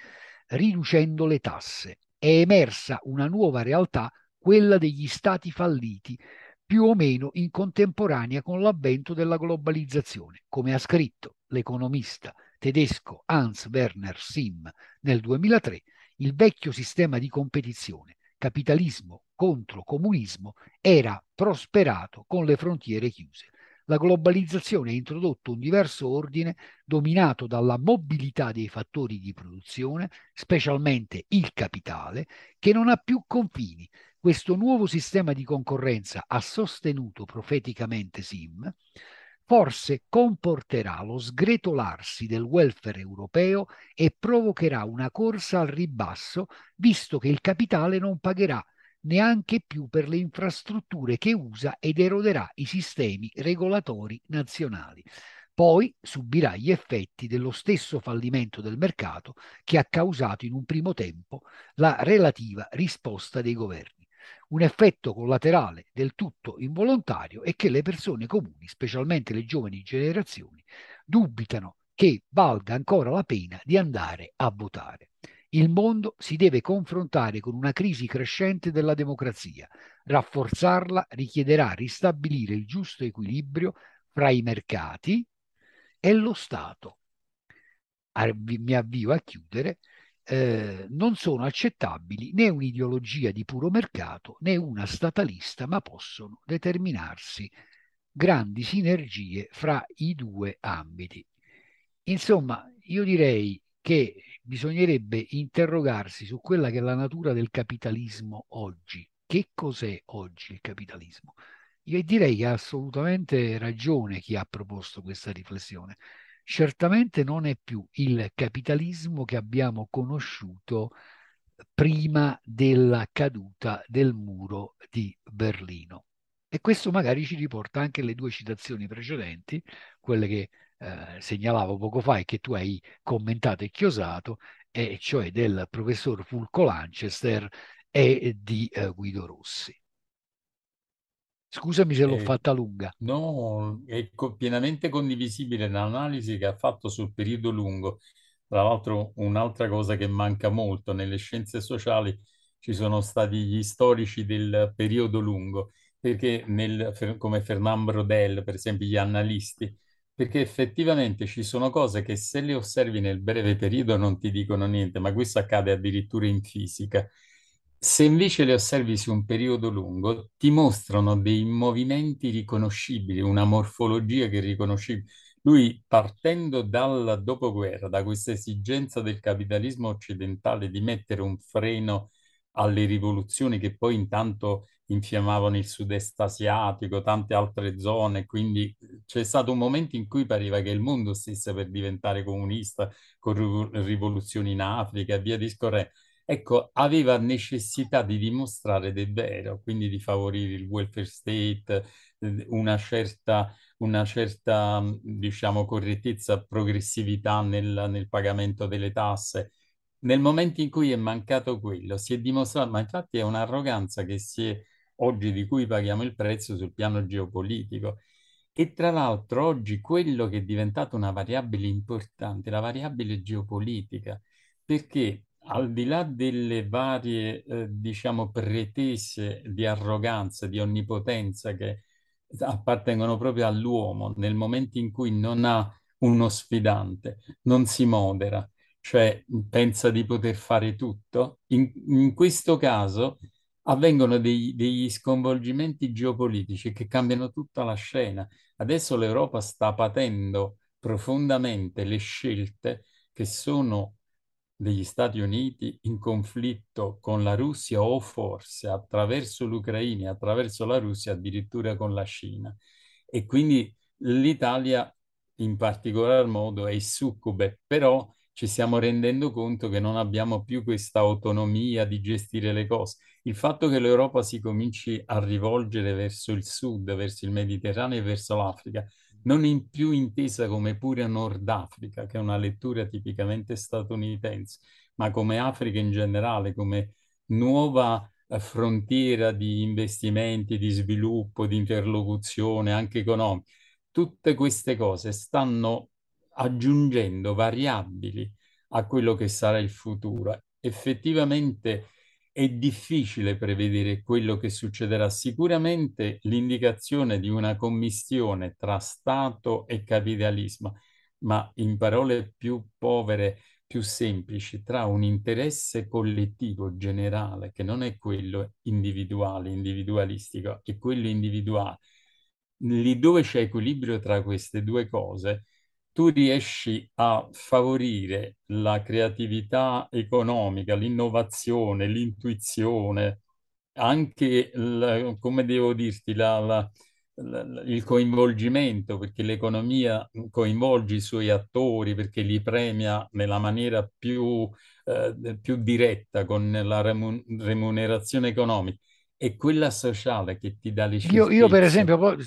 riducendo le tasse. È emersa una nuova realtà, quella degli stati falliti, più o meno in contemporanea con l'avvento della globalizzazione, come ha scritto l'economista tedesco Hans Werner Sim nel 2003, il vecchio sistema di competizione, capitalismo contro comunismo, era prosperato con le frontiere chiuse. La globalizzazione ha introdotto un diverso ordine dominato dalla mobilità dei fattori di produzione, specialmente il capitale, che non ha più confini. Questo nuovo sistema di concorrenza ha sostenuto profeticamente Sim forse comporterà lo sgretolarsi del welfare europeo e provocherà una corsa al ribasso, visto che il capitale non pagherà neanche più per le infrastrutture che usa ed eroderà i sistemi regolatori nazionali. Poi subirà gli effetti dello stesso fallimento del mercato che ha causato in un primo tempo la relativa risposta dei governi un effetto collaterale del tutto involontario è che le persone comuni, specialmente le giovani generazioni, dubitano che valga ancora la pena di andare a votare. Il mondo si deve confrontare con una crisi crescente della democrazia. Rafforzarla richiederà ristabilire il giusto equilibrio fra i mercati e lo Stato. Mi avvio a chiudere eh, non sono accettabili né un'ideologia di puro mercato né una statalista, ma possono determinarsi grandi sinergie fra i due ambiti. Insomma, io direi che bisognerebbe interrogarsi su quella che è la natura del capitalismo oggi. Che cos'è oggi il capitalismo? Io direi che ha assolutamente ragione chi ha proposto questa riflessione certamente non è più il capitalismo che abbiamo conosciuto prima della caduta del muro di Berlino. E questo magari ci riporta anche alle due citazioni precedenti, quelle che eh, segnalavo poco fa e che tu hai commentato e chiosato, e cioè del professor Fulco Lanchester e di eh, Guido Rossi. Scusami se l'ho Eh, fatta lunga. no, è pienamente condivisibile l'analisi che ha fatto sul periodo lungo. Tra l'altro, un'altra cosa che manca molto nelle scienze sociali ci sono stati gli storici del periodo lungo, perché nel- come Fernand Braudel, per esempio, gli analisti, perché effettivamente ci sono cose che se le osservi nel breve periodo non ti dicono niente, ma questo accade addirittura in fisica. Se invece le osservi su un periodo lungo, ti mostrano dei movimenti riconoscibili, una morfologia che è riconoscibile. Lui, partendo dal dopoguerra, da questa esigenza del capitalismo occidentale di mettere un freno alle rivoluzioni che poi intanto infiammavano il sud-est asiatico, tante altre zone, quindi c'è stato un momento in cui pareva che il mondo stesse per diventare comunista, con rivoluzioni in Africa e via discorrendo ecco, aveva necessità di dimostrare del vero, quindi di favorire il welfare state, una certa, una certa, diciamo, correttezza, progressività nel, nel pagamento delle tasse. Nel momento in cui è mancato quello, si è dimostrato, ma infatti è un'arroganza che si è oggi di cui paghiamo il prezzo sul piano geopolitico. E tra l'altro oggi quello che è diventato una variabile importante, la variabile geopolitica, perché al di là delle varie, eh, diciamo, pretese di arroganza, di onnipotenza che appartengono proprio all'uomo, nel momento in cui non ha uno sfidante, non si modera, cioè pensa di poter fare tutto, in, in questo caso avvengono dei, degli sconvolgimenti geopolitici che cambiano tutta la scena. Adesso l'Europa sta patendo profondamente le scelte che sono degli Stati Uniti in conflitto con la Russia o forse attraverso l'Ucraina attraverso la Russia addirittura con la Cina. E quindi l'Italia in particolar modo è succube, però ci stiamo rendendo conto che non abbiamo più questa autonomia di gestire le cose. Il fatto che l'Europa si cominci a rivolgere verso il sud, verso il Mediterraneo e verso l'Africa, non in più intesa come pure Nord Africa, che è una lettura tipicamente statunitense, ma come Africa in generale, come nuova eh, frontiera di investimenti, di sviluppo, di interlocuzione anche economica. Tutte queste cose stanno aggiungendo variabili a quello che sarà il futuro. Effettivamente è difficile prevedere quello che succederà. Sicuramente l'indicazione di una commistione tra Stato e capitalismo, ma in parole più povere, più semplici, tra un interesse collettivo generale, che non è quello individuale, individualistico, è quello individuale. Lì dove c'è equilibrio tra queste due cose, tu riesci a favorire la creatività economica, l'innovazione, l'intuizione, anche, il, come devo dirti, la, la, la, il coinvolgimento, perché l'economia coinvolge i suoi attori, perché li premia nella maniera più, eh, più diretta con la remunerazione economica. E quella sociale che ti dà le io, io per esempio, poi,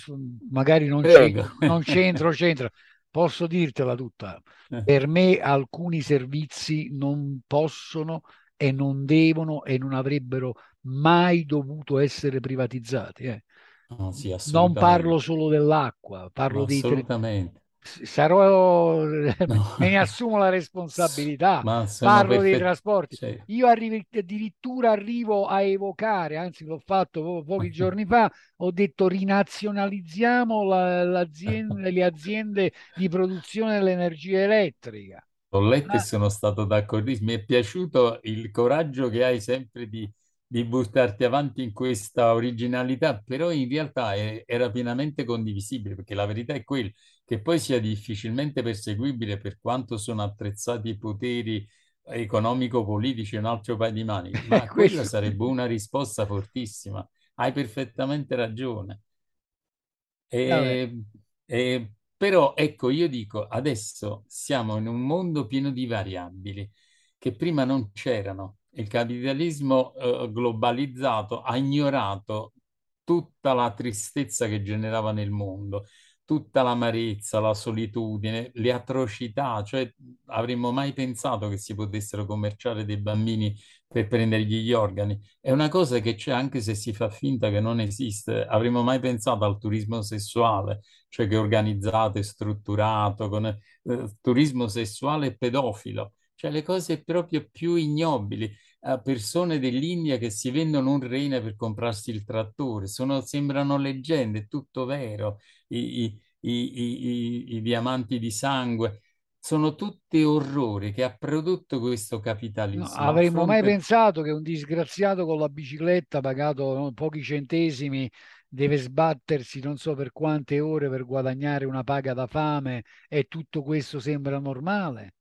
magari non, c'entro, non c'entro, c'entro, posso dirtela tutta, eh. per me alcuni servizi non possono e non devono e non avrebbero mai dovuto essere privatizzati. Eh. Oh, sì, non parlo solo dell'acqua, parlo no, dei, assolutamente sarò, no. me ne assumo la responsabilità, parlo perfett... dei trasporti. Cioè. Io arrivo, addirittura arrivo a evocare, anzi l'ho fatto po- pochi giorni fa, ho detto rinazionalizziamo la, le aziende di produzione dell'energia elettrica. Ho letto ah. e sono stato d'accordo, mi è piaciuto il coraggio che hai sempre di di buttarti avanti in questa originalità, però in realtà è, era pienamente condivisibile, perché la verità è quella che poi sia difficilmente perseguibile per quanto sono attrezzati i poteri economico-politici un altro paio di mani, ma quella sarebbe una risposta fortissima. Hai perfettamente ragione. E, e, però ecco, io dico, adesso siamo in un mondo pieno di variabili che prima non c'erano il capitalismo eh, globalizzato ha ignorato tutta la tristezza che generava nel mondo, tutta l'amarezza, la solitudine, le atrocità, cioè avremmo mai pensato che si potessero commerciare dei bambini per prendergli gli organi. È una cosa che c'è anche se si fa finta che non esiste. Avremmo mai pensato al turismo sessuale, cioè che è organizzato e strutturato, con eh, turismo sessuale pedofilo, cioè le cose proprio più ignobili persone dell'India che si vendono un rene per comprarsi il trattore. Sono, sembrano leggende, è tutto vero. I, i, i, i, diamanti di sangue sono tutti orrori che ha prodotto questo capitalismo. No, avremmo fronte... mai pensato che un disgraziato con la bicicletta pagato pochi centesimi deve sbattersi non so per quante ore per guadagnare una paga da fame e tutto questo sembra normale?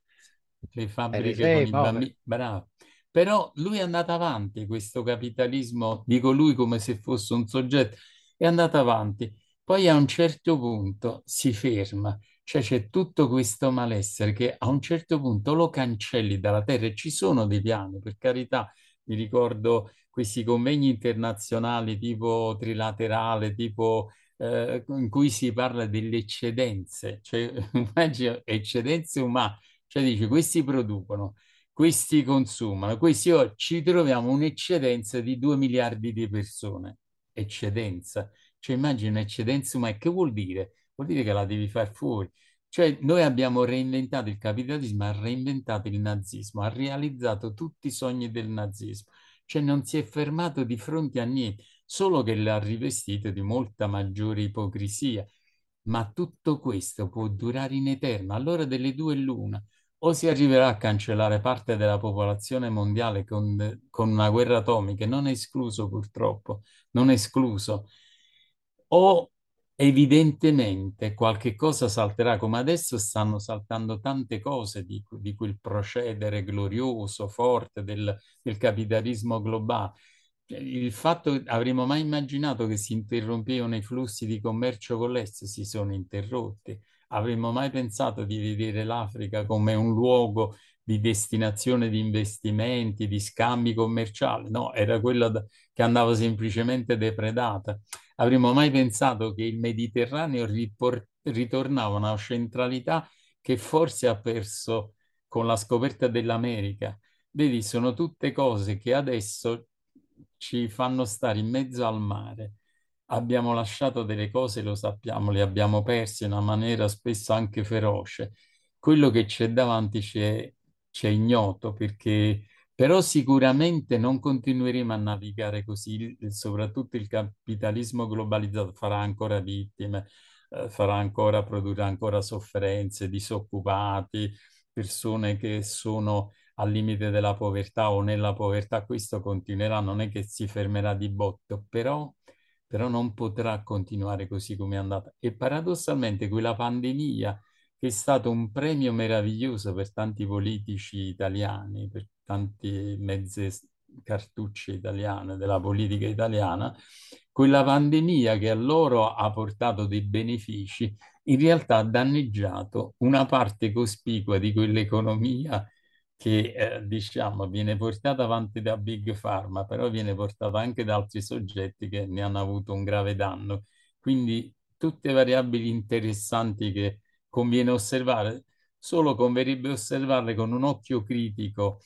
Le fabbriche con i bambini, bravo. Però lui è andato avanti, questo capitalismo, dico lui come se fosse un soggetto, è andato avanti. Poi a un certo punto si ferma, cioè c'è tutto questo malessere che a un certo punto lo cancelli dalla terra e ci sono dei piani, per carità, mi ricordo questi convegni internazionali tipo trilaterale, tipo eh, in cui si parla delle eccedenze, cioè immagino eccedenze umane, cioè dice questi producono, questi consumano, questi oh, ci troviamo un'eccedenza di 2 miliardi di persone, eccedenza, cioè immagina eccedenza umana, che vuol dire? Vuol dire che la devi far fuori. Cioè, noi abbiamo reinventato il capitalismo, ha reinventato il nazismo, ha realizzato tutti i sogni del nazismo. Cioè, non si è fermato di fronte a niente solo che l'ha rivestito di molta maggiore ipocrisia. Ma tutto questo può durare in eterno. Allora delle due l'una. O si arriverà a cancellare parte della popolazione mondiale con, con una guerra atomica, non è escluso purtroppo, non è escluso. O evidentemente qualche cosa salterà, come adesso stanno saltando tante cose di, di quel procedere glorioso, forte del, del capitalismo globale il fatto che avremmo mai immaginato che si interrompevano i flussi di commercio con l'Est si sono interrotti. Avremmo mai pensato di vedere l'Africa come un luogo di destinazione di investimenti, di scambi commerciali? No, era quella che andava semplicemente depredata. Avremmo mai pensato che il Mediterraneo riport- ritornava a una centralità che forse ha perso con la scoperta dell'America. Vedi, sono tutte cose che adesso ci fanno stare in mezzo al mare. Abbiamo lasciato delle cose, lo sappiamo, le abbiamo perse in una maniera spesso anche feroce. Quello che c'è davanti c'è, c'è ignoto, perché però sicuramente non continueremo a navigare così, soprattutto il capitalismo globalizzato farà ancora vittime, eh, farà ancora, produrrà ancora sofferenze, disoccupati, persone che sono al limite della povertà o nella povertà, questo continuerà, non è che si fermerà di botto, però, però non potrà continuare così come è andata. E paradossalmente quella pandemia, che è stato un premio meraviglioso per tanti politici italiani, per tanti mezze cartucce italiane della politica italiana, quella pandemia che a loro ha portato dei benefici, in realtà ha danneggiato una parte cospicua di quell'economia che eh, diciamo viene portata avanti da Big Pharma, però viene portata anche da altri soggetti che ne hanno avuto un grave danno. Quindi tutte variabili interessanti che conviene osservare, solo converrebbe osservarle con un occhio critico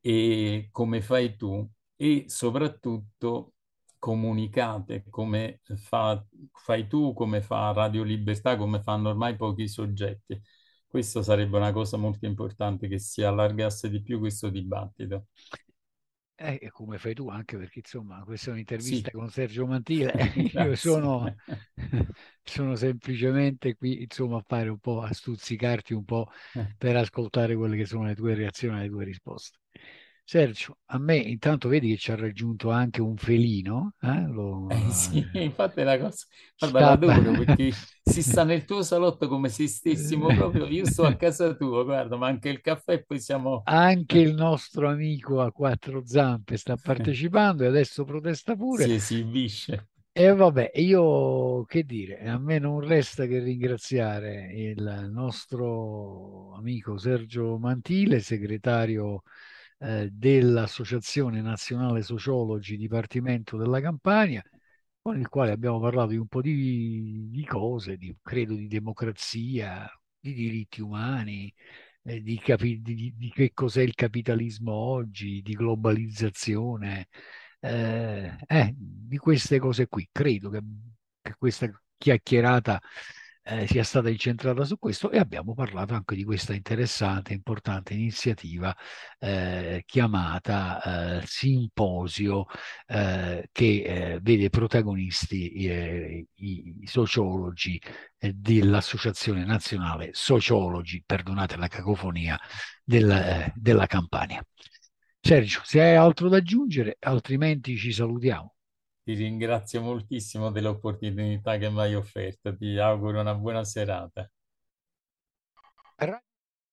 e come fai tu e soprattutto comunicate come fa, fai tu, come fa Radio Libertà, come fanno ormai pochi soggetti. Questo sarebbe una cosa molto importante che si allargasse di più questo dibattito. Eh, come fai tu, anche perché insomma questa è un'intervista sì. con Sergio Mantile, io sono, sono, semplicemente qui insomma a fare un po', a stuzzicarti un po' eh. per ascoltare quelle che sono le tue reazioni alle tue risposte. Sergio, a me intanto vedi che ci ha raggiunto anche un felino. Eh? Lo... Eh sì, infatti è una cosa, guarda, l'adoro perché si sta nel tuo salotto come se stessimo proprio, io sto a casa tua, guarda, ma anche il caffè e poi siamo... Anche il nostro amico a quattro zampe sta partecipando e adesso protesta pure. Si esibisce. E vabbè, io che dire, a me non resta che ringraziare il nostro amico Sergio Mantile, segretario eh, dell'Associazione Nazionale Sociologi Dipartimento della Campania, con il quale abbiamo parlato di un po' di, di cose, di, credo di democrazia, di diritti umani, eh, di, capi- di, di, che cos'è il capitalismo oggi, di globalizzazione, eh, eh, di queste cose qui. Credo che, che questa chiacchierata eh, sia stata incentrata su questo e abbiamo parlato anche di questa interessante, importante iniziativa eh, chiamata eh, Simposio eh, che eh, vede protagonisti eh, i, i, sociologi dell'Associazione Nazionale Sociologi, perdonate la cacofonia, del, della Campania. Sergio, se hai altro da aggiungere, altrimenti ci salutiamo. Ti ringrazio moltissimo dell'opportunità che mi hai offerto. Ti auguro una buona serata.